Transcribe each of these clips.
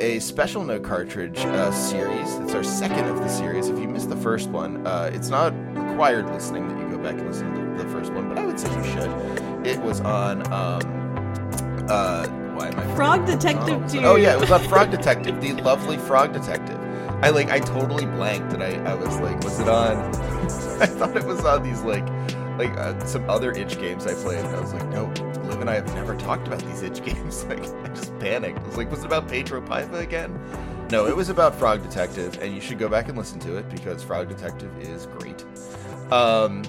a special no cartridge uh, series. It's our second of the series. If you missed the first one, uh, it's not required listening that you go back and listen to the first one, but I would say you should. It was on. Um, uh, why am I? Frog Detective oh, 2. Oh yeah, it was on Frog Detective, the lovely Frog Detective. I like, I totally blanked, and I, I was like, was it on? I thought it was on these like, like uh, some other itch games I played. And I was like, no, Liv and I have never talked about these itch games. Like, I just panicked. I was like, was it about Pedro Paiva again? No, it was about Frog Detective, and you should go back and listen to it because Frog Detective is great. Um,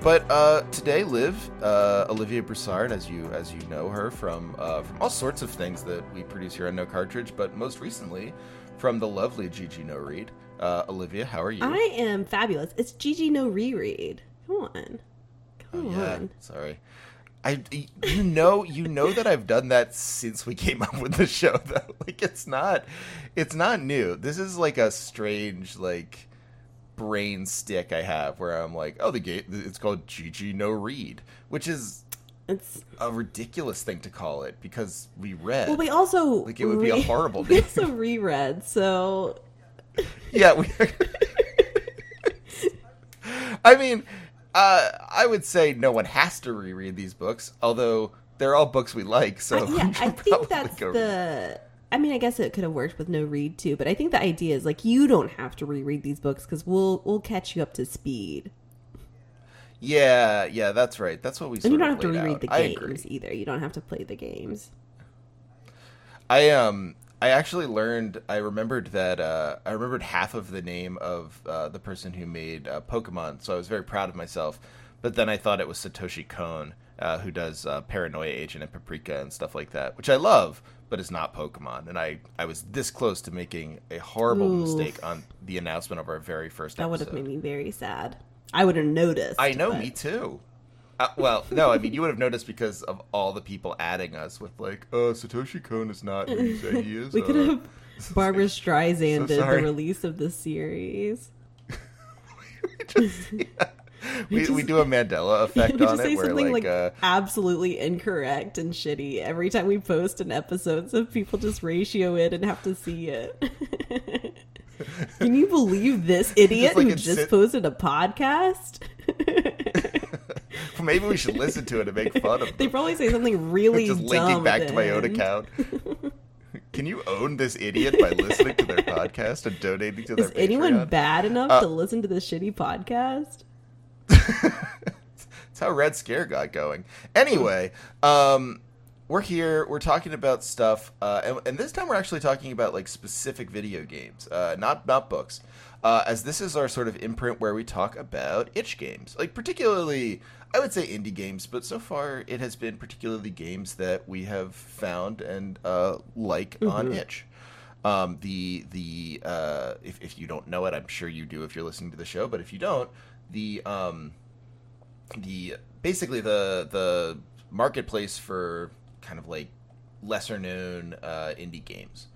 but uh, today, Liv, uh, Olivia Broussard, as you as you know her from uh, from all sorts of things that we produce here on No Cartridge, but most recently from the lovely Gigi No Read. Uh, Olivia, how are you? I am fabulous. It's Gigi no reread. Come on. Come Oh, yeah, on. sorry. I you know you know that I've done that since we came up with the show though. Like it's not it's not new. This is like a strange like brain stick I have where I'm like, oh the game it's called GG no read, which is It's a ridiculous thing to call it because we read. well we also Like, it would be a horrible we name. also reread, so yeah, we I mean, uh, I would say no one has to reread these books, although they're all books we like. So I, yeah, I think that's the I mean, I guess it could have worked with no read too, but I think the idea is like you don't have to reread these books because we'll we'll catch you up to speed, Yeah, yeah, that's right. That's what we. and you don't have to reread out. the games either. You don't have to play the games. I um I actually learned I remembered that uh I remembered half of the name of uh, the person who made uh, Pokemon, so I was very proud of myself. But then I thought it was Satoshi Kon, uh, who does uh, Paranoia Agent and Paprika and stuff like that, which I love, but is not Pokemon. And I I was this close to making a horrible Oof. mistake on the announcement of our very first That would have made me very sad. I would have noticed. I know, but- me too. Uh, well, no, I mean you would have noticed because of all the people adding us with like, "Uh, Satoshi Kon is not who you say he is." We could uh, have Barbara Streisand did the release of the series. just, yeah. we, we do a Mandela effect we on just say it where something like, like, uh, absolutely incorrect and shitty every time we post an episode, so people just ratio it and have to see it. Can you believe this idiot like who just sit- posted a podcast? maybe we should listen to it and make fun of it. They probably say something really just linking back to my own account. Can you own this idiot by listening to their podcast and donating to their Is anyone Patreon? bad enough Uh, to listen to this shitty podcast? That's how Red Scare got going. Anyway, um, we're here. We're talking about stuff, uh, and, and this time we're actually talking about like specific video games, uh, not not books. Uh, as this is our sort of imprint where we talk about itch games, like particularly, I would say indie games, but so far it has been particularly games that we have found and uh, like on itch. Um, the the uh, if if you don't know it, I'm sure you do if you're listening to the show, but if you don't, the um, the basically the the marketplace for kind of like lesser known uh, indie games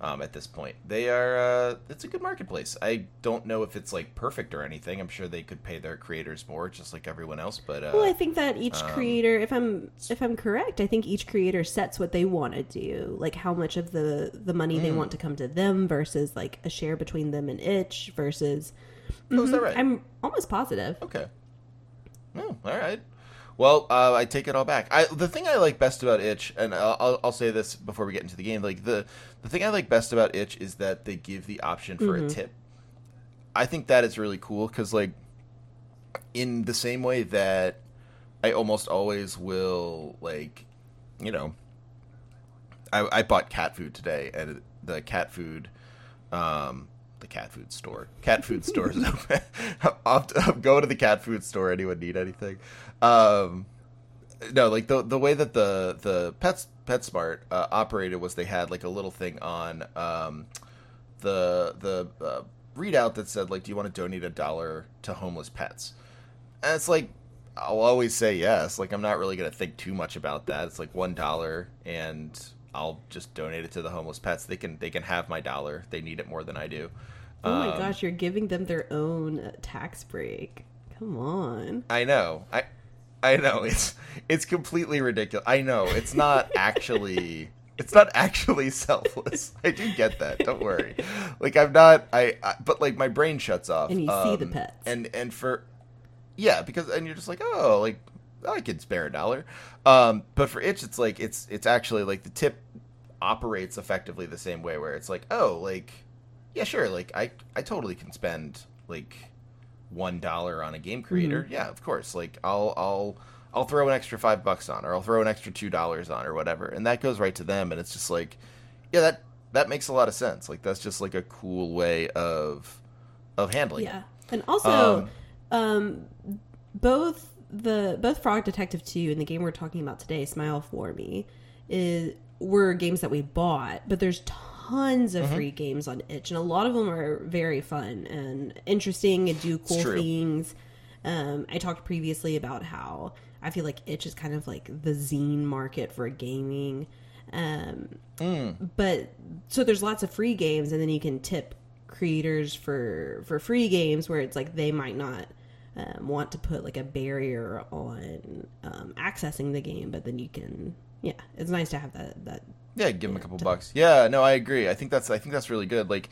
um, at this point. They are uh, it's a good marketplace. I don't know if it's like perfect or anything. I'm sure they could pay their creators more, just like everyone else. But uh, Well, I think that each um, creator, if I'm if I'm correct, I think each creator sets what they want to do, like how much of the the money Hmm. they want to come to them versus like a share between them and itch versus. oh, is that Mhm, right? I'm almost positive. Okay. Oh, all right. Well, uh, I take it all back. I, the thing I like best about Itch, and I'll, I'll, say this before we get into the game, like the the thing I like best about Itch is that they give the option for a tip. I think that is really cool because, like, in the same way that I almost always will, like, you know, I, I bought cat food today, and the cat food, um, cat food store, cat food store is open. I'll go to the cat food store. Anyone need anything? Um, no, like the the way that the the Pets PetSmart uh, operated was they had like a little thing on um, the the uh, readout that said like, do you want to donate a dollar to homeless pets? And it's like I'll always say yes. Like I'm not really gonna think too much about that. It's like one dollar, and I'll just donate it to the homeless pets. They can they can have my dollar. They need it more than I do. Oh my Um, gosh, you're giving them their own tax break. Come on. I know. I I know it's it's completely ridiculous. I know it's not actually it's not actually selfless. I do get that. Don't worry. Like I'm not. I, I but like my brain shuts off. And you see the pets. And and for yeah, because and you're just like oh like I could spare a dollar. Um, but for itch, it's like it's it's actually like the tip operates effectively the same way where it's like oh like yeah sure like I I totally can spend like one dollar on a game creator. Mm-hmm. Yeah, of course. Like I'll I'll I'll throw an extra five bucks on, or I'll throw an extra two dollars on, or whatever, and that goes right to them. And it's just like, yeah, that that makes a lot of sense. Like that's just like a cool way of of handling. It. Yeah, it. and also, um, both the both Frog Detective Two and the game we're talking about today, Smile for Me, is were games that we bought, but there's tons Mm-hmm. of free games on itch and a lot of them are very fun and interesting and do cool things. Um, i talked previously about how i feel like itch is kind of like the zine market for gaming. Um, but so there's lots of free games and then you can tip creators for for free games where it's like they might not um, want to put like a barrier on um, accessing the game but then you can yeah it's nice to have that that Yeah, give him a couple bucks. Yeah, no, I agree. I think that's I think that's really good. Like,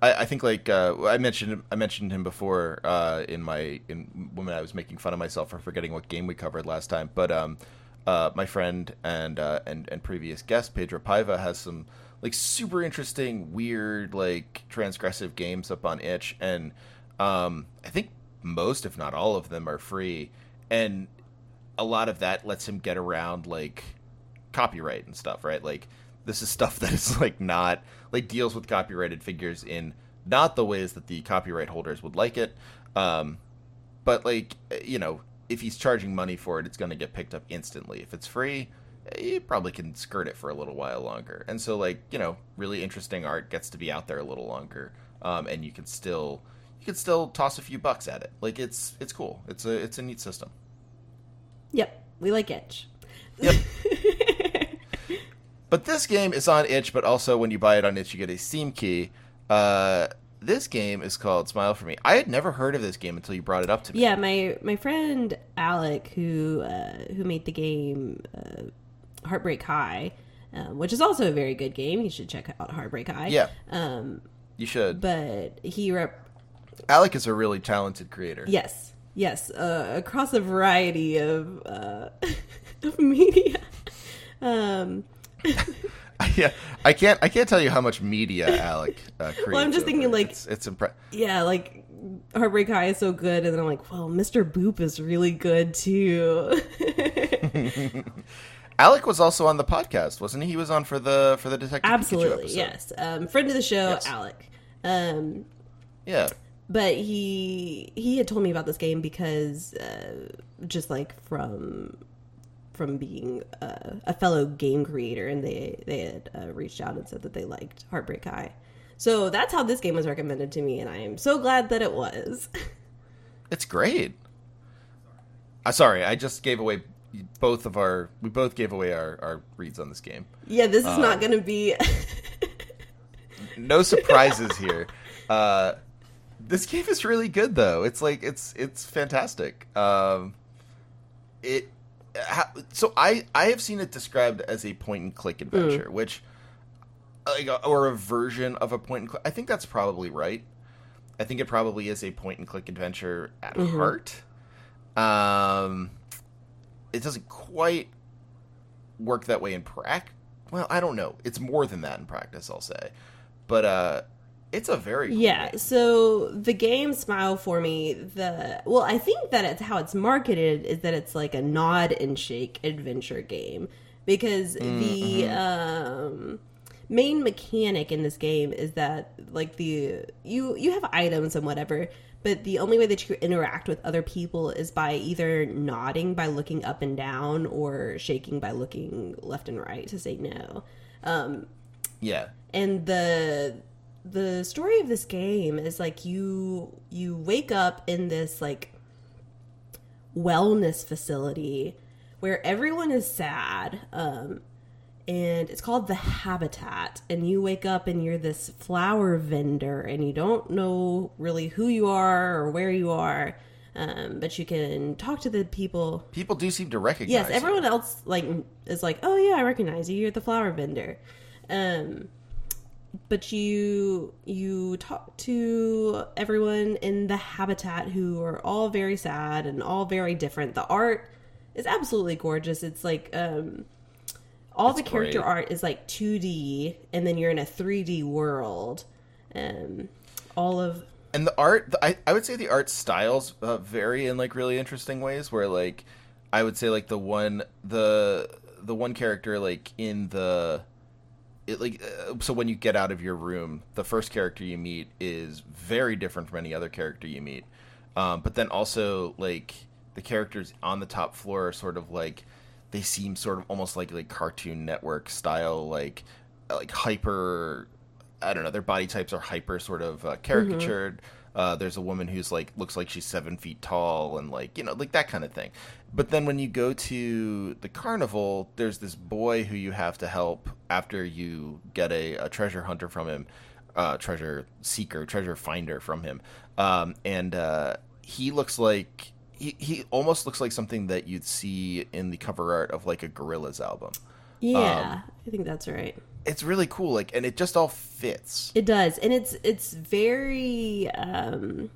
I, I think like uh, I mentioned I mentioned him before uh, in my in when I was making fun of myself for forgetting what game we covered last time. But um, uh, my friend and uh, and and previous guest Pedro Paiva has some like super interesting, weird, like transgressive games up on itch, and um, I think most, if not all of them, are free, and a lot of that lets him get around like copyright and stuff, right? Like this is stuff that is like not like deals with copyrighted figures in not the ways that the copyright holders would like it. Um, but like you know, if he's charging money for it, it's going to get picked up instantly. If it's free, you probably can skirt it for a little while longer. And so like you know, really interesting art gets to be out there a little longer, um, and you can still you can still toss a few bucks at it. Like it's it's cool. It's a it's a neat system. yep we like itch Yep. but this game is on itch, but also when you buy it on itch, you get a Steam key. Uh, this game is called Smile for Me. I had never heard of this game until you brought it up to me. Yeah, my my friend Alec, who uh, who made the game uh, Heartbreak High, um, which is also a very good game. You should check out Heartbreak High. Yeah. Um, You should. but he rep. Alec is a really talented creator. Yes, yes, uh, across a variety of uh, of media. Um, yeah, I can't. I can't tell you how much media Alec uh, creates. I'm just thinking, it. like- it's, it's impre- yeah, like Heartbreak High is so good, and then I'm like, well, Mr. Boop is really good too. Alec was also on the podcast, wasn't he? He was on for the for the Detective Absolutely, yes. Um, friend of the show, Yes. Alec. Um, Yeah. but he he had told me about this game because uh, just like from from being uh, a fellow game creator and they they had uh, reached out and said that they liked heartbreak high so that's how this game was recommended to me and i am so glad that it was It's great. Uh, sorry, I just gave away both of our. We both gave away our, our reads on this game. yeah this is not gonna be No surprises here. Uh, this game is really good, though. It's like it's it's fantastic. Um, it ha, so I I have seen it described as a point and click adventure, which like or a version of a point and click. I think that's probably right. I think it probably is a point and click adventure at heart. Um, it doesn't quite work that way in prac. Well, I don't know. It's more than that in practice, I'll say. But uh, it's a very cool yeah game. so the game smile for me the well i think that it's how it's marketed is that it's like a nod and shake adventure game because the um main mechanic in this game is that like the you you have items and whatever but the only way that you interact with other people is by either nodding by looking up and down or shaking by looking left and right to say no. Um Yeah, and the the story of this game is like you you wake up in this like wellness facility where everyone is sad um and it's called the habitat and you wake up and you're this flower vendor and you don't know really who you are or where you are Um, but you can talk to the people. People do seem to recognize. You. Yes, you. everyone else like is like, oh yeah, I recognize you. You're the flower vendor. Um, but you you talk to everyone in the habitat who are all very sad and all very different. The art is absolutely gorgeous. It's like um, all That's the character great. art is like 2D, and then you're in a 3D world. Um, all of and the art I, I would say the art styles uh, vary in like really interesting ways where like i would say like the one the the one character like in the it like uh, so when you get out of your room the first character you meet is very different from any other character you meet um, but then also like the characters on the top floor are sort of like they seem sort of almost like like cartoon network style like like hyper I don't know. Their body types are hyper sort of uh, caricatured. Uh, there's a woman who's like looks like she's seven feet tall and like you know like that kind of thing. But then when you go to the carnival, there's this boy who you have to help after you get a, a treasure hunter from him, uh, treasure seeker, treasure finder from him, um, and uh, he looks like he, he almost looks like something that you'd see in the cover art of like a Gorillaz album. yeah, I think that's right. It's really cool, like, and it just all fits. It does, and it's it's very um,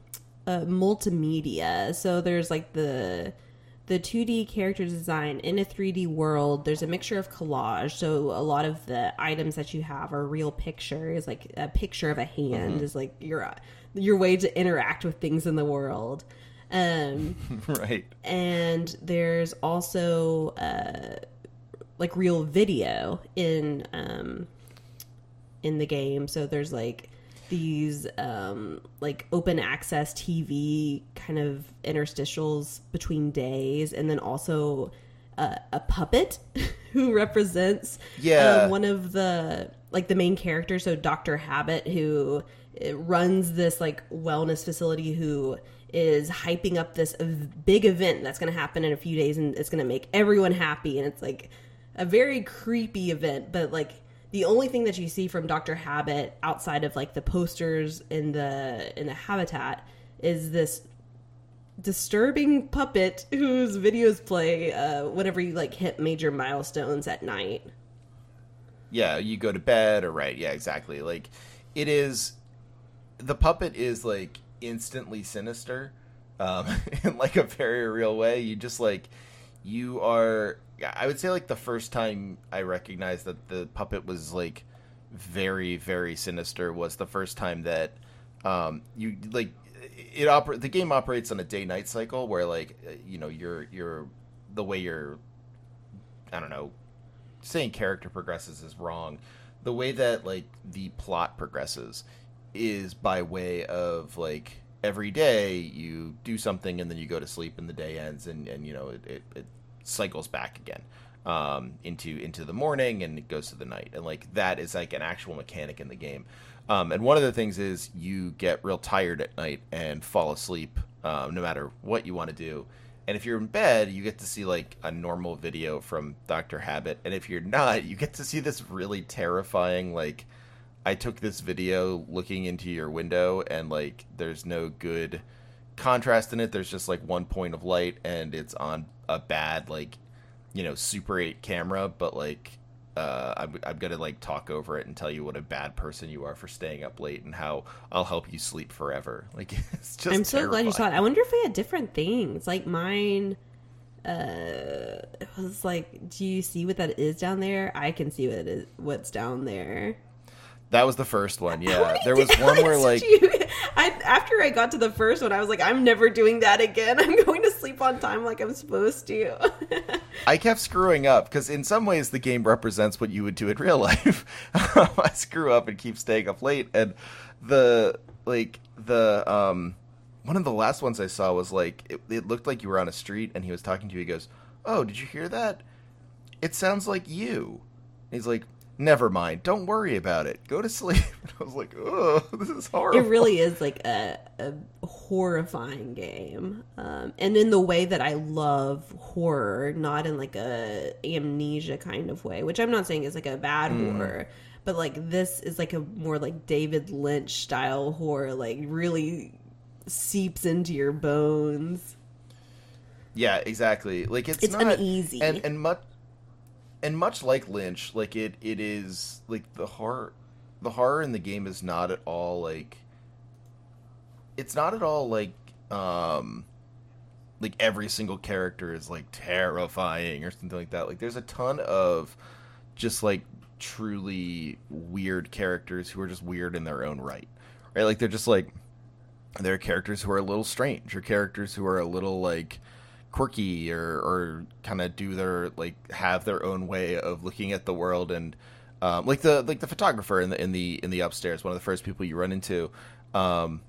uh, multimedia. So there's like the the 2D character design in a 3D world. There's a mixture of collage. So a lot of the items that you have are real pictures. Like a picture of a hand is like your your way to interact with things in the world. Um, right. and there's also uh, like real video in um, in the game. So there's like these um, like open access TV kind of interstitials between days, and then also uh, a puppet who represents Yeah. uh, one of the like the main characters. So Doctor Habit, who uh, runs this like wellness facility, who is hyping up this big event that's going to happen in a few days, and it's going to make everyone happy, and it's like a very creepy event, but like the only thing that you see from Dr. Habit outside of like the posters in the in the habitat is this disturbing puppet whose videos play uh, whenever you like hit major milestones at night. yeah, you go to bed or right, yeah, exactly. Like it is the puppet is like instantly sinister um in like a very real way. You just like you are I would say like the first time I recognized that the puppet was like very very sinister was the first time that um you like it oper- the game operates on a day night cycle where like uh, you know you're you're the way you're I don't know saying character progresses is wrong. The way that like the plot progresses is by way of like every day you do something and then you go to sleep and the day ends and, and you know it, it, it cycles back again um, into into the morning and it goes to the night and like that is like an actual mechanic in the game. Um, and one of the things is you get real tired at night and fall asleep um, no matter what you want to do. And if you're in bed, you get to see like a normal video from Dr. Habit. And if you're not, you get to see this really terrifying, like, I took this video looking into your window and like there's no good contrast in it. There's just like one point of light and it's on a bad, like, you know, Super 8 camera, but like, uh, I'm, I'm gonna like talk over it and tell you what a bad person you are for staying up late and how I'll help you sleep forever. Like it's just. I'm so glad you saw it. I wonder if they had different things. Like mine uh it was like do you see what that is down there? I can see what it is what's down there. That was the first one. Yeah, there was one where like you- I after I got to the first one, I was like, I'm never doing that again. I'm going to sleep on time like I'm supposed to. I kept screwing up because in some ways the game represents what you would do in real life. I screw up and keep staying up late, and the like the um one of the last ones I saw was like it, it looked like you were on a street and he was talking to you. He goes, "Oh, did you hear that? It sounds like you." He's like, "Never mind. Don't worry about it. Go to sleep." And I was like, "Oh, this is horrible." it really is like a, a horrifying game um, and in the way that i love horror not in like a amnesia kind of way which i'm not saying is like a bad horror but like this is like a more like david lynch style horror like really seeps into your bones. Yeah, exactly. Like it's, It's not uneasy. and and much and much like Lynch, like it it is like the horror the horror in the game is not at all like it's not at all like um like every single character is like terrifying or something like that. Like there's a ton of just like truly weird characters who are just weird in their own right. Right? Like they're just like there are characters who are a little strange or characters who are a little like quirky or or kind of do their like have their own way of looking at the world and um, like the like the photographer in the in the in the upstairs one of the first people you run into um,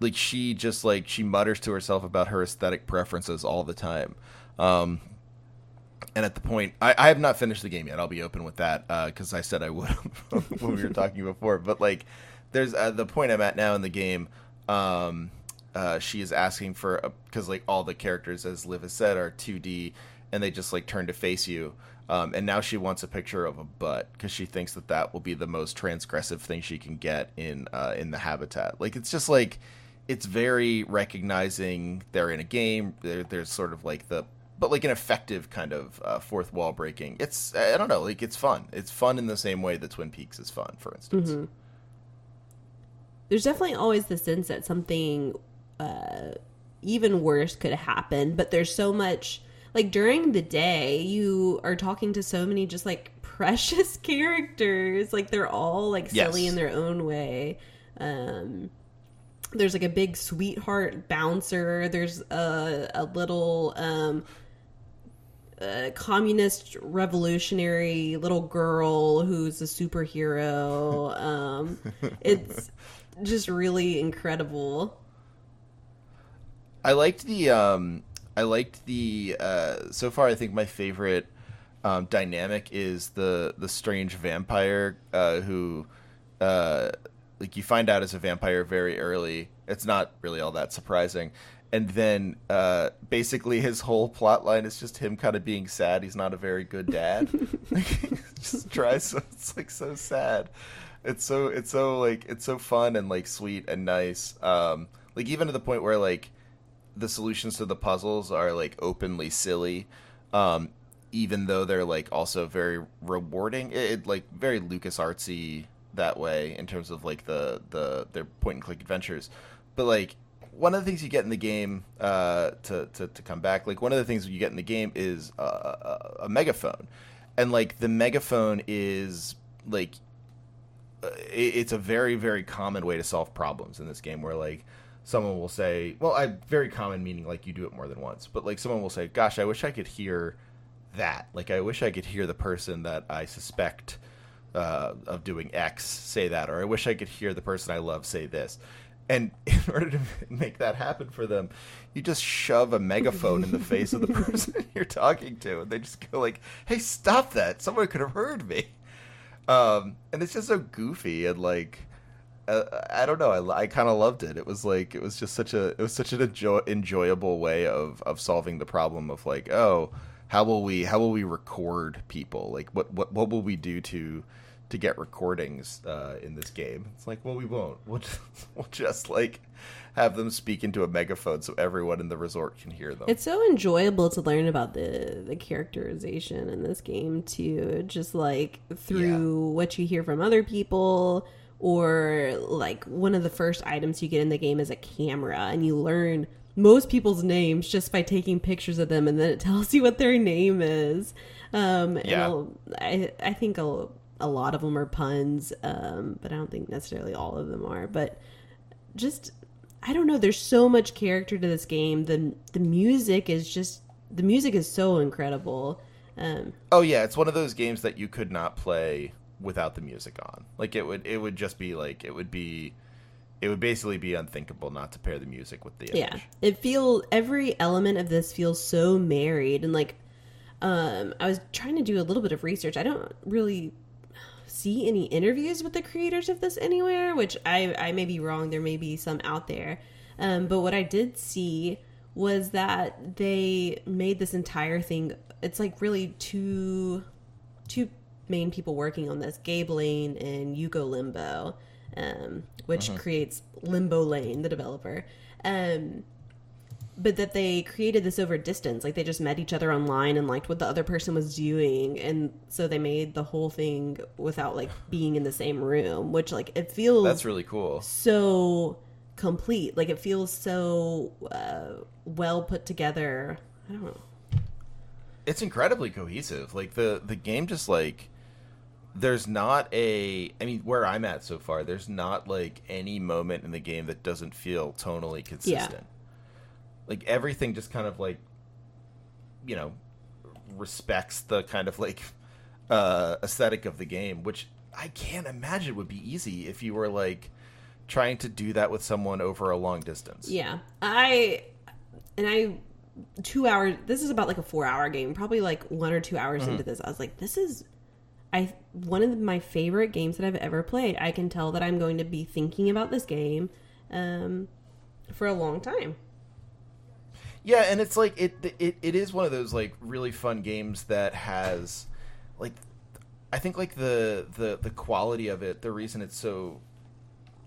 like she just like she mutters to herself about her aesthetic preferences all the time. Um, and at the point I, I have not finished the game yet i'll be open with that because i said i would when we were talking before. But like there's uh, the point i'm at now in the game um, uh, she is asking for because like all the characters as liv has said are 2d and they just like turn to face you. Um, and now she wants a picture of a butt because she thinks that that will be the most transgressive thing she can get in uh, in the habitat. Like it's just like it's very recognizing they're in a game there, there's sort of like the but like an effective kind of uh, fourth wall breaking. It's i don't know like it's fun. It's fun in the same way that twin peaks is fun for instance. Mm-hmm. There's definitely always the sense that something uh, even worse could happen, but there's so much. Like during the day, you are talking to so many just like precious characters. Like they're all like silly Yes. in their own way. Um, there's like a big sweetheart bouncer. There's a, a little um, uh, communist revolutionary little girl who's a superhero. Um, it's just really incredible. I liked the um I liked the uh so far I think my favorite um dynamic is the the strange vampire uh who uh like you find out as a vampire very early. It's not really all that surprising. And then uh basically his whole plot line is just him kind of being sad he's not a very good dad. just tries so it's like so sad. It's so it's so like it's so fun and like sweet and nice. Um like even to the point where like the solutions to the puzzles are like openly silly um even though they're like also very rewarding. It, it like very lucas artsy that way in terms of like the the their point and click adventures. But like one of the things you get in the game uh to to, to come back like one of the things you get in the game is a, a, a megaphone. And like the megaphone is like uh, it- it's a very very common way to solve problems in this game where like someone will say well i very common meaning like you do it more than once but like someone will say gosh i wish i could hear that. Like i wish i could hear the person that i suspect uh, of doing x say that or i wish i could hear the person i love say this. And in order to make that happen for them you just shove a megaphone in the face of the person you're talking to and they just go like hey stop that. Someone could have heard me. Um, and it's just so goofy and like uh, I don't know. I, I kind of loved it. It was like it was just such a it was such an enjoy, enjoyable way of of solving the problem of like oh how will we how will we record people like what what what will we do to to get recordings uh, in this game? It's like well we won't. We'll just, we'll just like have them speak into a megaphone so everyone in the resort can hear them. It's so enjoyable to learn about the the characterization in this game too. Just like through what you hear from other people, or like one of the first items you get in the game is a camera, and you learn most people's names just by taking pictures of them, and then it tells you what their name is. Um, Yeah. I I think a, a lot of them are puns, um, but I don't think necessarily all of them are. But just I don't know. There's so much character to this game. the The music is just the music is so incredible. Um, Oh yeah, it's one of those games that you could not play without the music on. Like it would it would just be like it would be it would basically be unthinkable not to pair the music with the image. yeah, it feel every element of this feels so married and like. Um, I was trying to do a little bit of research. I don't really see any interviews with the creators of this anywhere, which I I may be wrong. There may be some out there, um, but what I did see was that they made this entire thing. It's like really two two main people working on this: Gabe Lane and Yugo Limbo, um, which creates Limbo Lane, the developer. Um, but that they created this over distance. Like they just met each other online and liked what the other person was doing, and so they made the whole thing without like being in the same room. Which like it feels That's really cool. so complete. Like it feels so uh, well put together. I don't know. It's incredibly cohesive. Like the the game just like there's not a I mean where I'm at so far, there's not like any moment in the game that doesn't feel tonally consistent. yeah. Like everything just kind of like you know respects the kind of like uh aesthetic of the game, which I can't imagine would be easy if you were like trying to do that with someone over a long distance. Yeah, I and I two hours. This is about like a four hour game. Probably like one or two hours into this, I was like, this is I one of my favorite games that I've ever played. I can tell that I'm going to be thinking about this game um, for a long time. Yeah, and it's like it, it it is one of those like really fun games that has like I think like the the the quality of it, the reason it's so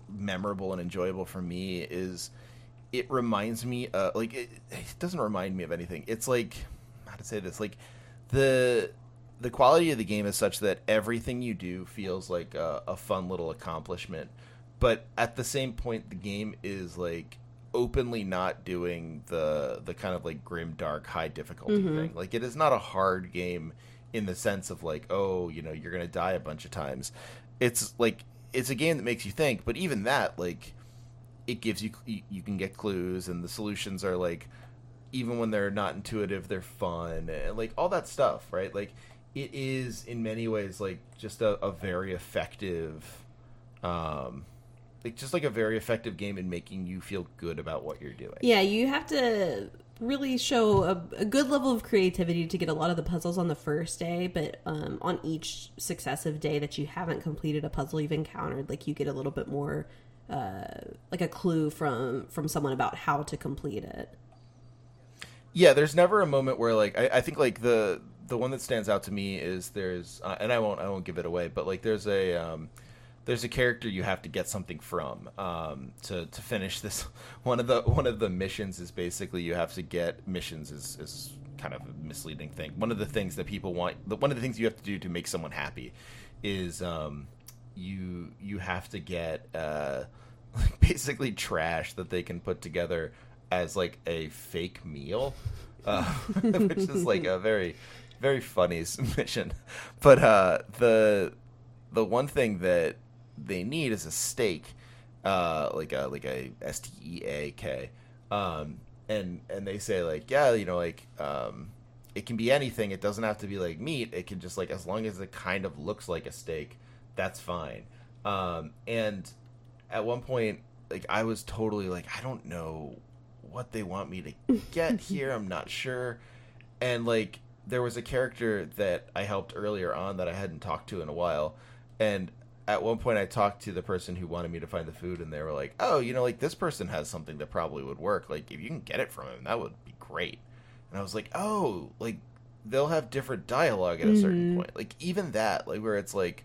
memorable and enjoyable for me is it reminds me uh like it, it doesn't remind me of anything. It's like how to say this like the the quality of the game is such that everything you do feels like a, a fun little accomplishment, but at the same point the game is like openly not doing the the kind of like grim dark high difficulty mm-hmm. thing. Like it is not a hard game in the sense of like oh you know you're gonna die a bunch of times. It's like it's a game that makes you think, but even that like it gives you you, you can get clues and the solutions are like even when they're not intuitive they're fun and like all that stuff right like it is in many ways like just a, a very effective um like just like a very effective game in making you feel good about what you're doing Yeah, you have to really show a, a good level of creativity to get a lot of the puzzles on the first day, but um, on each successive day that you haven't completed a puzzle you've encountered, like you get a little bit more, uh, like a clue from from someone about how to complete it. yeah there's never a moment where like I, I think like the the one that stands out to me is there's uh, and i won't i won't give it away but like there's a um there's a character you have to get something from um, to to finish this. One of the one of the missions is basically you have to get missions is is kind of a misleading thing. One of the things that people want, one of the things you have to do to make someone happy, is um, you you have to get uh, basically trash that they can put together as like a fake meal, uh, which is like a very very funny submission. But uh, the the one thing that they need is a steak, uh, like a like a S T E A K, um, and and they say like yeah, you know like um, it can be anything. It doesn't have to be like meat. It can just like as long as it kind of looks like a steak, that's fine. Um, and at one point, like I was totally like I don't know what they want me to get here. I'm not sure, and like there was a character that I helped earlier on that I hadn't talked to in a while, and at one point I talked to the person who wanted me to find the food and they were like, "Oh, you know, like this person has something that probably would work. Like if you can get it from him, that would be great." And I was like, "Oh, like they'll have different dialogue at a certain mm-hmm. point. Like even that, like where it's like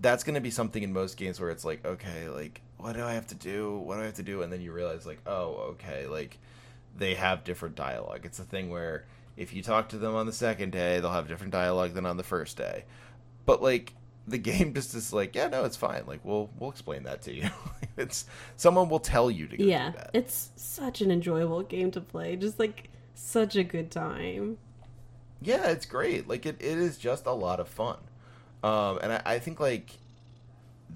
that's going to be something in most games where it's like, okay, like what do I have to do? What do I have to do? And then you realize like, "Oh, okay, like they have different dialogue. It's a thing where if you talk to them on the second day, they'll have different dialogue than on the first day. But like the game just is like, yeah, no, it's fine. Like we'll we'll explain that to you. it's someone will tell you to go Yeah, do that. it's such an enjoyable game to play. Just like such a good time. yeah, it's great. Like it, it is just a lot of fun. Um, and I, I think like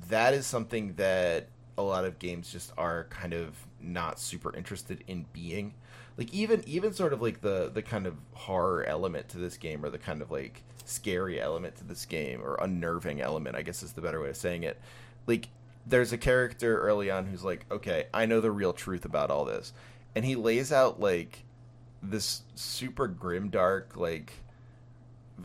that is something that a lot of games just are kind of not super interested in being. Like even even sort of like the the kind of horror element to this game or the kind of like scary element to this game or unnerving element, I guess is the better way of saying it. Like there's a character early on who's like, "Okay, I know the real truth about all this." And he lays out like this super grim dark like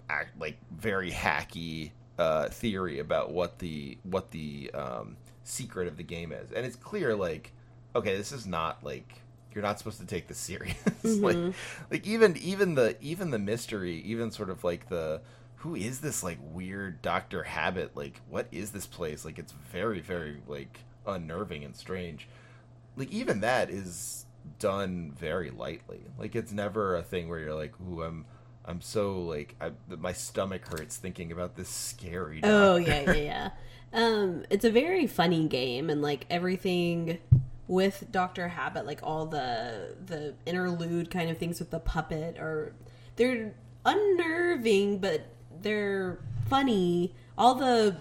act like very hacky uh, theory about what the what the um, secret of the game is, and it's clear like okay, this is not like you're not supposed to take this serious. like like even even the even the mystery, even sort of like the who is this like weird Doctor Habit? Like what is this place? Like it's very very like unnerving and strange. Like even that is done very lightly. Like it's never a thing where you're like, "Ooh, I'm I'm so like I, my stomach hurts thinking about this scary." Oh yeah, yeah, yeah. um, it's a very funny game, and like everything with Doctor Habit, like all the the interlude kind of things with the puppet, or they're unnerving, but they're funny. All the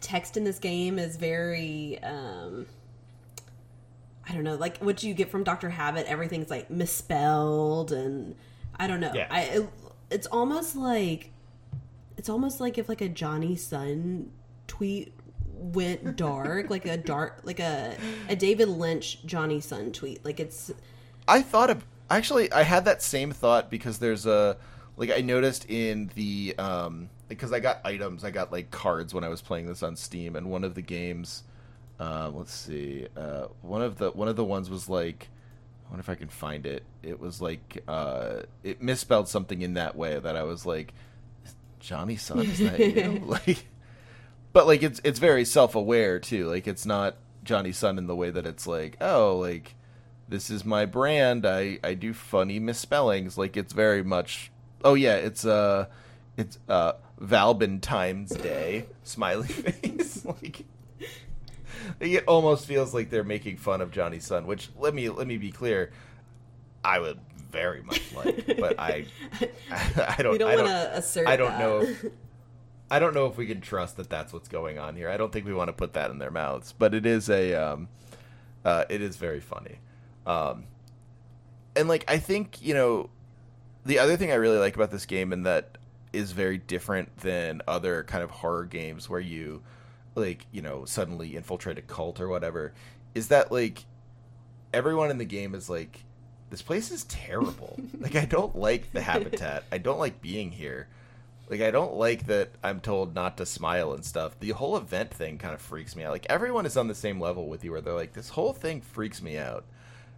text in this game is very um I don't know, like what you get from Doctor Habit, everything's like misspelled and I don't know. Yeah. I it, it's almost like it's almost like if like a Jonny Sun tweet went dark, like a dark like a a David Lynch Jonny Sun tweet. Like it's I thought of actually I had that same thought because there's a like I noticed in the um because I got items, I got like cards when I was playing this on Steam and one of the games uh let's see. Uh one of the one of the ones was like I wonder if I can find it. It was like uh it misspelled something in that way that I was like Jonny Sun is that you? like but like it's it's very self-aware too. Like it's not Jonny Sun in the way that it's like, oh, like this is my brand. I I do funny misspellings. Like it's very much. Oh yeah, it's uh, it's uh, Valentine's Day smiley face. like it almost feels like they're making fun of Jonny Sun. Which let me let me be clear, I would very much like, but I I, I don't. don't I want to assert I don't that. know. If, I don't know if we can trust that that's what's going on here. I don't think we want to put that in their mouths, but it is a, um, uh, it is very funny, um, and like I think you know, the other thing I really like about this game and that is very different than other kind of horror games where you, like you know, suddenly infiltrate a cult or whatever, is that like everyone in the game is like, this place is terrible. like I don't like the habitat. I don't like being here. Like I don't like that I'm told not to smile and stuff. The whole event thing kind of freaks me out. Like everyone is on the same level with you where they're like this whole thing freaks me out.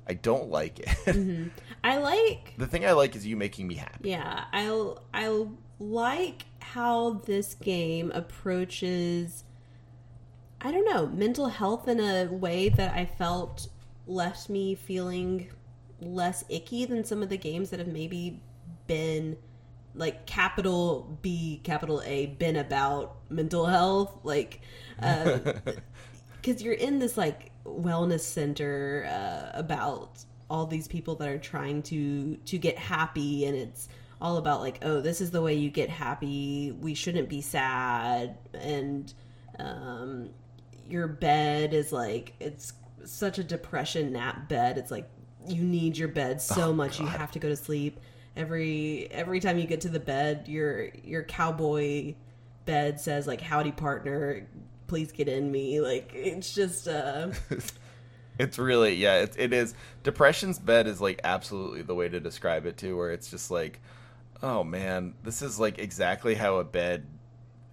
I don't like it. Mm-hmm. I like the thing I like is you making me happy. Yeah, I I like how this game approaches I don't know, mental health in a way that I felt left me feeling less icky than some of the games that have maybe been like capital B capital A been about mental health like uh cuz you're in this like wellness center uh, about all these people that are trying to to get happy and it's all about like oh this is the way you get happy we shouldn't be sad and um your bed is like it's such a depression nap bed it's like you need your bed so Oh, much you have to go to sleep every every time you get to the bed your your cowboy bed says like howdy partner please get in me like it's just uh It's really yeah, it, it is. Depression's bed is like absolutely the way to describe it too, where it's just like, oh man, this is like exactly how a bed.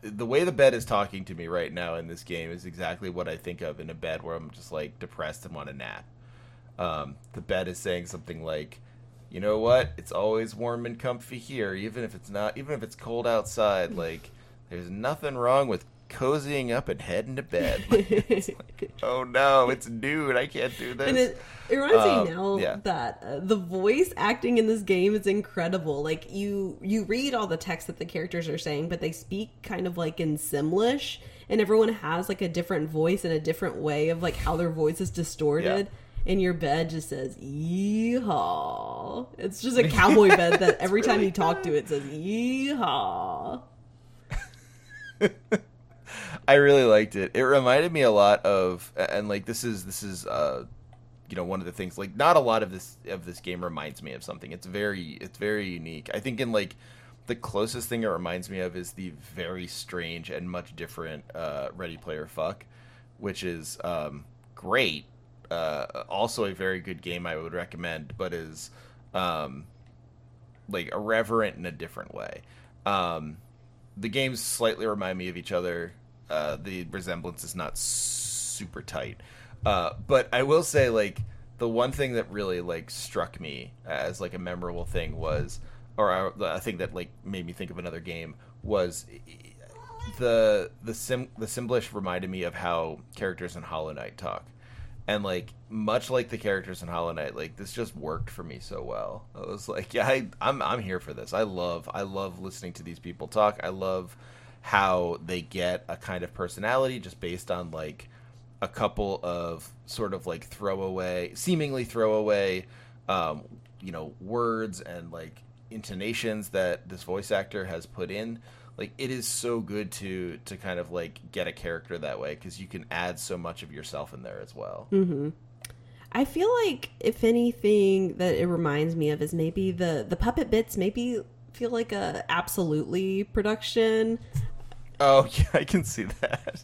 The way the bed is talking to me right now in this game is exactly what I think of in a bed where I'm just like depressed and want to nap. Um, the bed is saying something like, you know what? It's always warm and comfy here, even if it's not, even if it's cold outside. Like, there's nothing wrong with cozying up and heading to bed. Like, oh no, it's noon. I can't do this. And it, it reminds Um, me now yeah. that uh, the voice acting in this game is incredible. Like you, you read all the text that the characters are saying, but they speak kind of like in Simlish, and everyone has like a different voice and a different way of like how their voice is distorted. And your bed just says "yeehaw." It's just a cowboy bed that every time you talk to it says "yeehaw." I really liked it. It reminded me a lot of, and like this is this is uh, you know, one of the things. Like, not a lot of this of this game reminds me of something. It's very it's very unique. I think in like the closest thing it reminds me of is the very strange and much different uh, Ready Player Fuck, which is um, great. Uh, also a very good game I would recommend, but is um, like irreverent in a different way. Um, the games slightly remind me of each other. Uh, the resemblance is not super tight, uh, but I will say like the one thing that really like struck me as like a memorable thing was, or a, thing that like made me think of another game was the the sim the Simlish reminded me of how characters in Hollow Knight talk, and like much like the characters in Hollow Knight, like this just worked for me so well. I was like, yeah, I, I'm I'm here for this. I love I love listening to these people talk. I love how they get a kind of personality just based on like a couple of sort of like throwaway, seemingly throwaway, um, you know, words and like intonations that this voice actor has put in. Like it is so good to to kind of like get a character that way because you can add so much of yourself in there as well. Mm-hmm. I feel like if anything that it reminds me of is maybe the the puppet bits maybe feel like a absolutely production. Oh yeah, I can see that.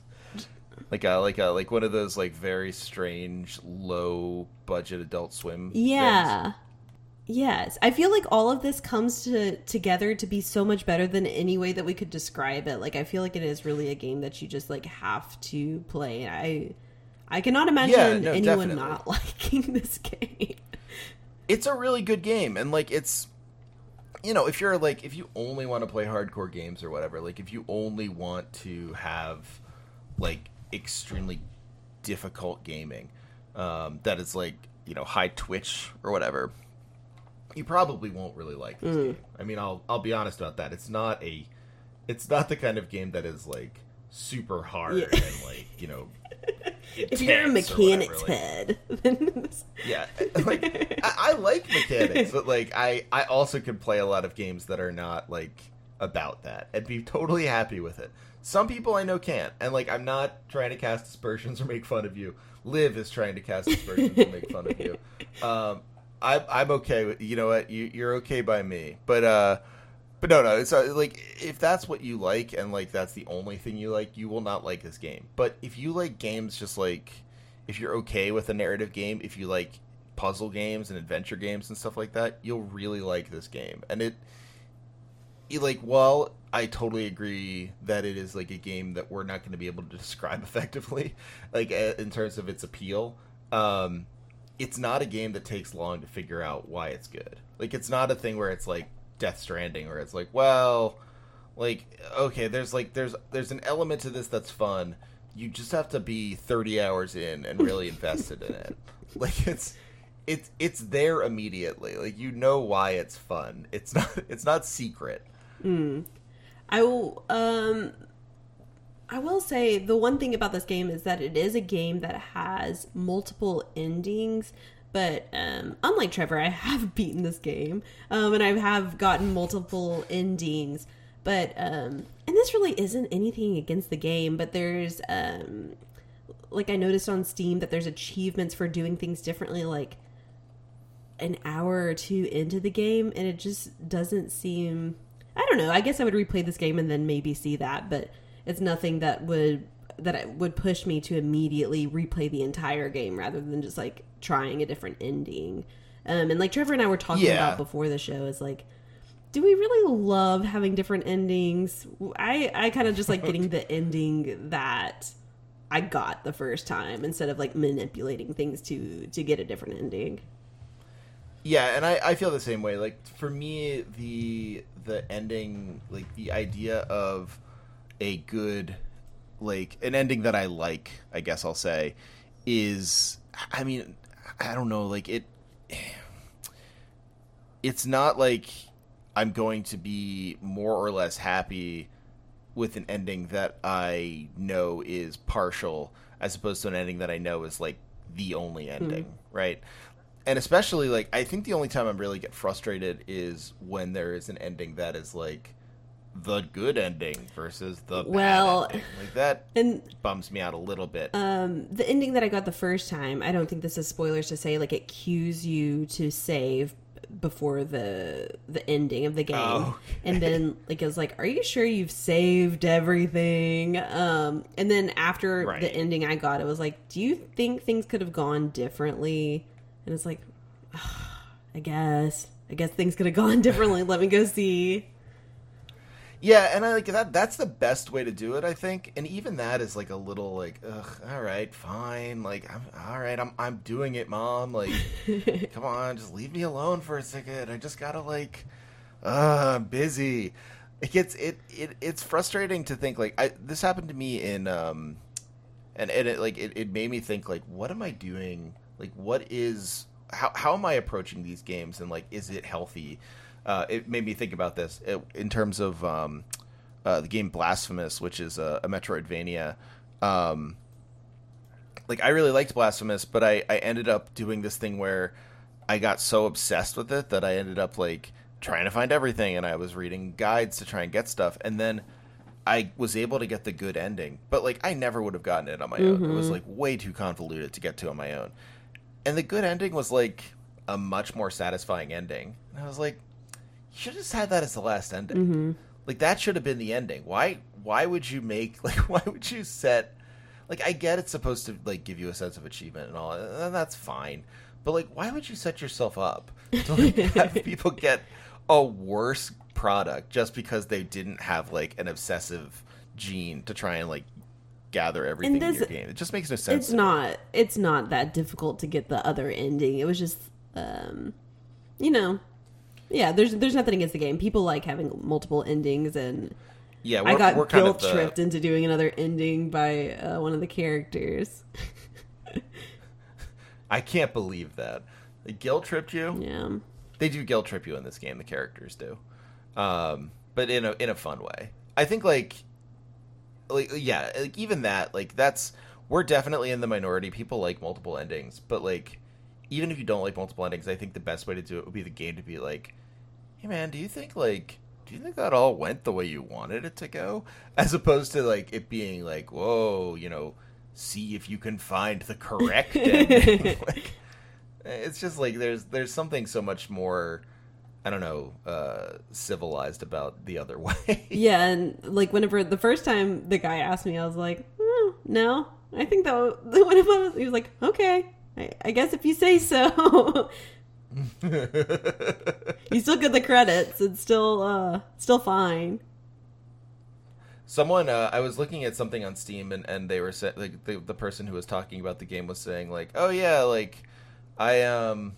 Like a like a like one of those like very strange low budget Adult Swim. Yeah. things. Yes, I feel like all of this comes to together to be so much better than any way that we could describe it. Like I feel like it is really a game that you just like have to play. I I cannot imagine no, anyone definitely. not liking this game. it's a really good game and like it's you know if you're like if you only want to play hardcore games or whatever like if you only want to have like extremely difficult gaming um, that is like you know high twitch or whatever you probably won't really like this game i mean i'll i'll be honest about that it's not a it's not the kind of game that is like super hard Yeah. and like you know if you're a whatever, mechanic's like- head, then yeah, like I, I like mechanics, but like I I also can play a lot of games that are not like about that and be totally happy with it. Some people I know can't, and like I'm not trying to cast aspersions or make fun of you. Liv is trying to cast aspersions and make fun of you. Um, I I'm okay with you know what you you're okay by me, but uh. But no, no, it's uh, like if that's what you like and like that's the only thing you like, you will not like this game. But if you like games just like if you're okay with a narrative game, if you like puzzle games and adventure games and stuff like that, you'll really like this game. And it, you like, while I totally agree that it is like a game that we're not going to be able to describe effectively, like in terms of its appeal, um, it's not a game that takes long to figure out why it's good. Like, it's not a thing where it's like Death Stranding, where it's like, well, like okay, there's like there's there's an element to this that's fun. You just have to be 30 hours in and really invested in it. Like it's it's it's there immediately. Like you know why it's fun. It's not it's not secret. I will um I will say the one thing about this game is that it is a game that has multiple endings, but um, unlike Trevor, I have beaten this game, um, and I have gotten multiple endings. But um, and this really isn't anything against the game, but there's um, like I noticed on Steam that there's achievements for doing things differently, like an hour or two into the game, and it just doesn't seem. I don't know. I guess I would replay this game and then maybe see that, but it's nothing that would that it would push me to immediately replay the entire game rather than just like trying a different ending. Um, and like Trevor and I were talking Yeah. about before the show is like, do we really love having different endings? I I kind of just like getting the ending that I got the first time instead of like manipulating things to to get a different ending. Yeah, and I, I feel the same way. Like for me, the the ending, like the idea of a good, like an ending that I like, I guess I'll say, is I mean, I don't know, like it. It's not like I'm going to be more or less happy with an ending that I know is partial, as opposed to an ending that I know is like the only hmm. ending, right? and especially like I think the only time I really get frustrated is when there is an ending that is like the good ending versus the bad Well- ending. like that And bums me out a little bit. um, the ending that I got the first time, I don't think this is spoilers to say, like it cues you to save before the the ending of the game, Oh, and then like it was like, "Are you sure you've saved everything?" Um, and then after Right. the ending I got, it was like, "Do you think things could have gone differently?" And it's like, I guess, I guess things could have gone differently. Let me go see. Yeah, and I like that. That's the best way to do it, I think. And even that is like a little like, ugh, all right, fine. Like, I'm all right. I'm I'm doing it, mom. Like, come on, just leave me alone for a second. I just gotta like, uh, I'm busy. It gets it it it's frustrating to think like I this happened to me in um and and it like it, it made me think like what am I doing? Like what is how how am I approaching these games and like is it healthy? Uh, it made me think about this it, in terms of um, uh, the game Blasphemous, which is a, a Metroidvania. Um, like I really liked Blasphemous, but I I ended up doing this thing where I got so obsessed with it that I ended up like trying to find everything and I was reading guides to try and get stuff and then I was able to get the good ending. But like I never would have gotten it on my own. It was like way too convoluted to get to on my own. And the good ending was like a much more satisfying ending. And I was like, should have just had that as the last ending. Like that should have been the ending. Why why would you make like why would you set like I get it's supposed to like give you a sense of achievement and all, and that's fine. But like, why would you set yourself up to like have people get a worse product just because they didn't have like an obsessive gene to try and like gather everything in your game? It just makes no sense. It's not. It's not that difficult to get the other ending. It was just, um, you know, yeah. There's there's nothing against the game. People like having multiple endings, and yeah, I got guilt the, tripped into doing another ending by uh, one of the characters. I can't believe that. They guilt tripped you. Yeah. they do guilt trip you in this game. The characters do, um, but in a in a fun way. I think like, like yeah, like even that like that's we're definitely in the minority. People like multiple endings, but like even if you don't like multiple endings, I think the best way to do it would be the game to be like, hey man, do you think like do you think that all went the way you wanted it to go, as opposed to like it being like whoa, you know, see if you can find the correct ending. like, it's just like there's there's something so much more I don't know uh, civilized about the other way. Yeah, and like whenever the first time the guy asked me, I was like, "Hmm, no, I think that was, when it was, he was like, okay, I, I guess if you say so. you still get the credits. It's still uh still fine. Someone uh, I was looking at something on Steam and, and they were sa- like the, the person who was talking about the game was saying like oh yeah like I um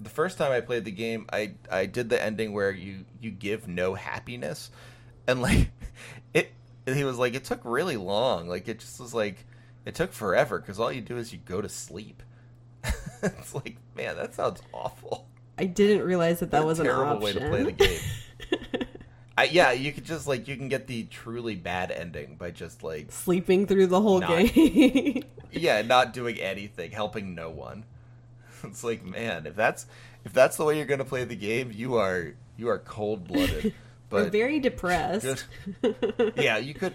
the first time I played the game I I did the ending where you you give no happiness and like it and he was like it took really long like it just was like it took forever because all you do is you go to sleep it's like man that sounds awful I didn't realize that that What a was an terrible option. way to play the game. I, yeah, you could just like you can get the truly bad ending by just like Sleeping through the whole Not- game. yeah, not doing anything, helping no one. It's like, man, if that's if that's the way you're going to play the game, you are you are cold blooded. We're But very depressed. just yeah, you could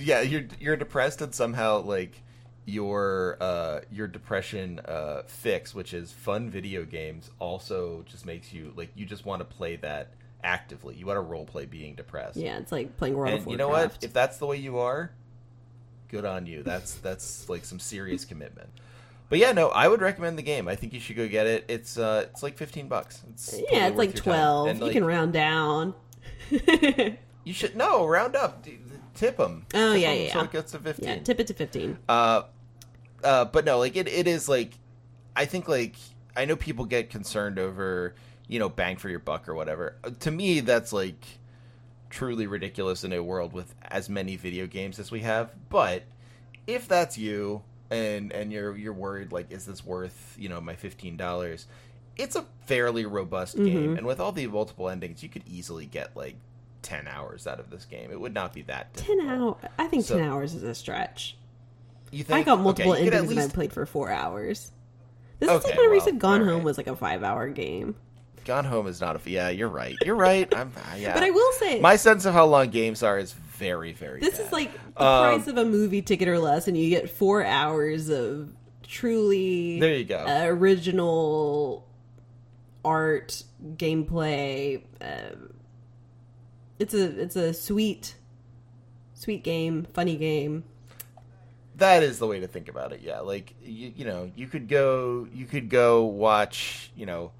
yeah, you're you're depressed and somehow like your uh your depression uh fix, which is fun video games, also just makes you like you just want to play that actively. You want to role play being depressed. yeah, it's like playing World and of you know what? If that's the way you are, good on you. That's that's like some serious commitment. But yeah, no, I would recommend the game. I think you should go get it. It's uh, it's like fifteen bucks. It's yeah, totally it's like twelve. And, you can round down. You should no round up, tip them. Oh, yeah, yeah, So yeah. it gets to fifteen. yeah, tip it to fifteen. Uh, uh, but no, like it, it is like, I think like I know people get concerned over you know bang for your buck or whatever. To me, that's like truly ridiculous in a world with as many video games as we have. But if that's you and and you're you're worried like is this worth you know my fifteen dollars? It's a fairly robust game, and with all the multiple endings, you could easily get like ten hours out of this game. It would not be that Ten difficult. hours. I think So- ten hours is a stretch. You think I got multiple okay, endings at and I played for four hours. This is like you well, said Gone. Home was like a five hour game. Gone Home is not a. Yeah, you're right. You're right. I'm. uh, yeah. But I will say, My sense of how long games are is very, very. this bad. is like the Um, price of a movie ticket or less, and you get four hours of truly There you go. uh, original art, gameplay. Uh, it's a it's a sweet, sweet game, funny game. that is the way to think about it. Yeah, like you, you know, you could go, you could go watch, you know,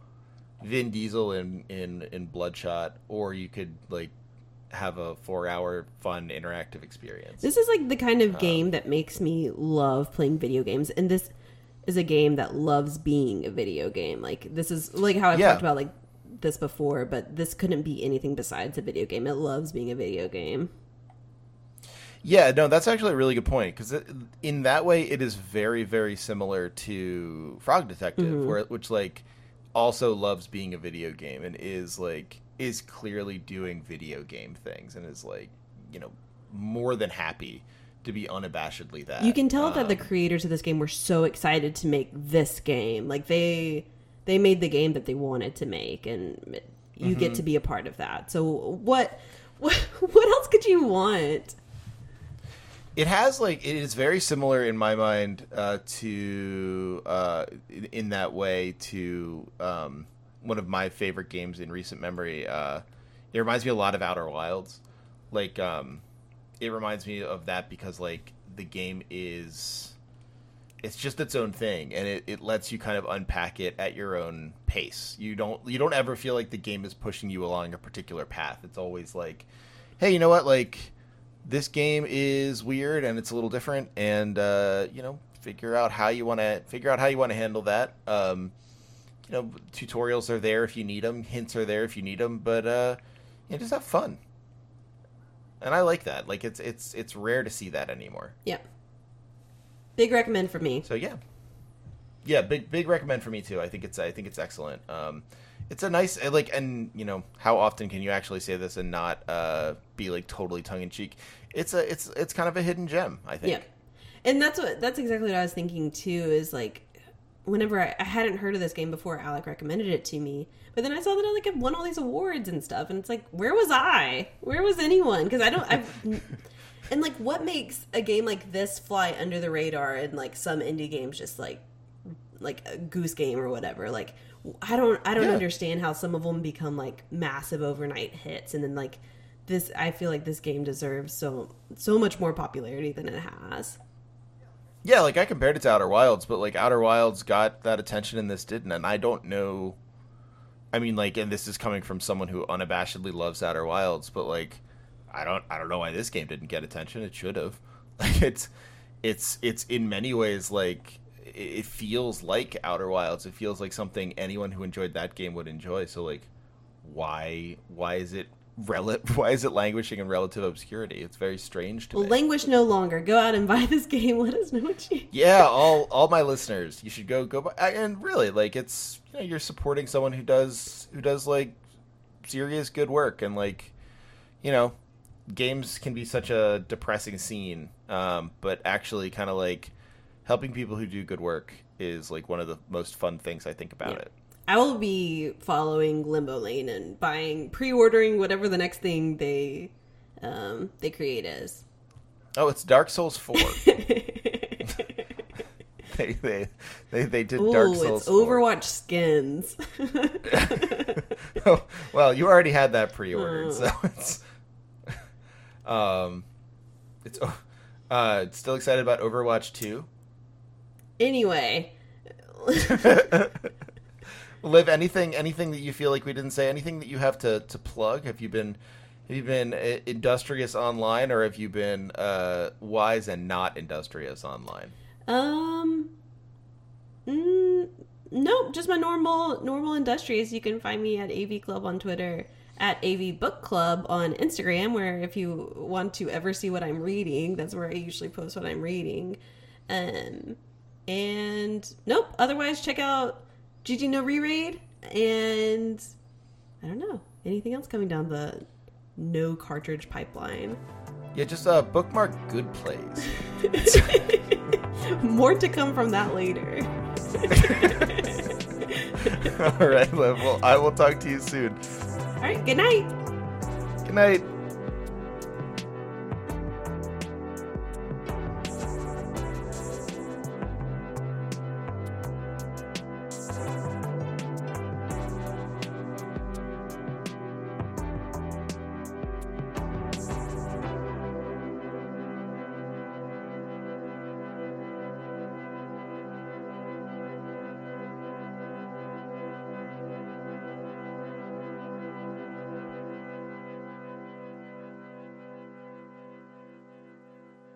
Vin Diesel in in in Bloodshot, or you could like have a four hour fun interactive experience. This is like the kind Um, of game that makes me love playing video games, and this is a game that loves being a video game. Like this is like how I've Yeah. talked about like this before, but this couldn't be anything besides a video game. It loves being a video game. Yeah, no, that's actually a really good point because in that way, it is very, very similar to Frog Detective, Mm-hmm. where which like also loves being a video game and is like is clearly doing video game things and is like you know more than happy to be unabashedly that. You can tell that the Um, creators of this game were so excited to make this game. Like they they made the game that they wanted to make and you get Mm-hmm. to be a part of that. So what what what else could you want? it has like it is very similar in my mind uh, to uh, in, in that way to um, one of my favorite games in recent memory. Uh, it reminds me a lot of Outer Wilds. Like um, it reminds me of that because like the game is it's just its own thing and it, it lets you kind of unpack it at your own pace. You don't you don't ever feel like the game is pushing you along a particular path. It's always like hey you know what? Like this game is weird and it's a little different and uh, you know figure out how you want to figure out how you want to handle that. Um, you know tutorials are there if you need them hints are there if you need them but uh, you know, just have fun. And i like that. Like it's it's it's rare to see that anymore. Yeah. Big recommend for me. so yeah, yeah, big big recommend for me too. I think it's I think it's excellent. Um, it's a nice like and you know how often can you actually say this and not uh, be like totally tongue in cheek? It's a it's it's kind of a hidden gem. I think. Yeah. And that's what that's exactly what I was thinking too is like whenever I, I hadn't heard of this game before Alec recommended it to me. But then I saw that it like it won all these awards and stuff and it's like where was I? Where was anyone? Cuz I don't I've and like what makes a game like this fly under the radar and like some indie games just like like a goose game or whatever like i don't i don't Yeah. understand how some of them become like massive overnight hits and then like this i feel like this game deserves so so much more popularity than it has Yeah, like I compared it to Outer Wilds, but like Outer Wilds got that attention and this didn't, and I don't know. I mean, like, and this is coming from someone who unabashedly loves Outer Wilds, but like, I don't, I don't know why this game didn't get attention. It should have. Like, it's, it's, it's in many ways like it feels like Outer Wilds. It feels like something anyone who enjoyed that game would enjoy. So like, why, why is it rel- Why is it languishing in relative obscurity? It's very strange to well me. languish no longer go out and buy this game let us know what you yeah all all my listeners you should go go buy and really like it's you know, you're supporting someone who does who does like serious good work and like you know games can be such a depressing scene um, but actually kind of like helping people who do good work is like one of the most fun things i think about Yeah. it I will be following Limbo Lane and buying, pre-ordering whatever the next thing they um, they create is. oh it's dark souls 4 they, they they they did dark Ooh, souls it's 4. Overwatch skins. oh, well, you already had that pre-ordered, Oh. so it's um, it's uh, still excited about Overwatch two. anyway, Liv, anything anything that you feel like we didn't say, anything that you have to to plug? Have you been have you been uh, industrious online, or have you been uh, wise and not industrious online? um, mm, nope, just my normal normal industrious. You can find me at AV Club on Twitter, at AV Book Club on Instagram, where if you want to ever see what I'm reading, that's where I usually post what I'm reading. Um, and nope. Otherwise, check out GG No Reread and I don't know anything else coming down the no cartridge pipeline. Yeah, just uh, bookmark good plays. More to come from that later. All right. Well, I will talk to you soon. All right, good night. Good night.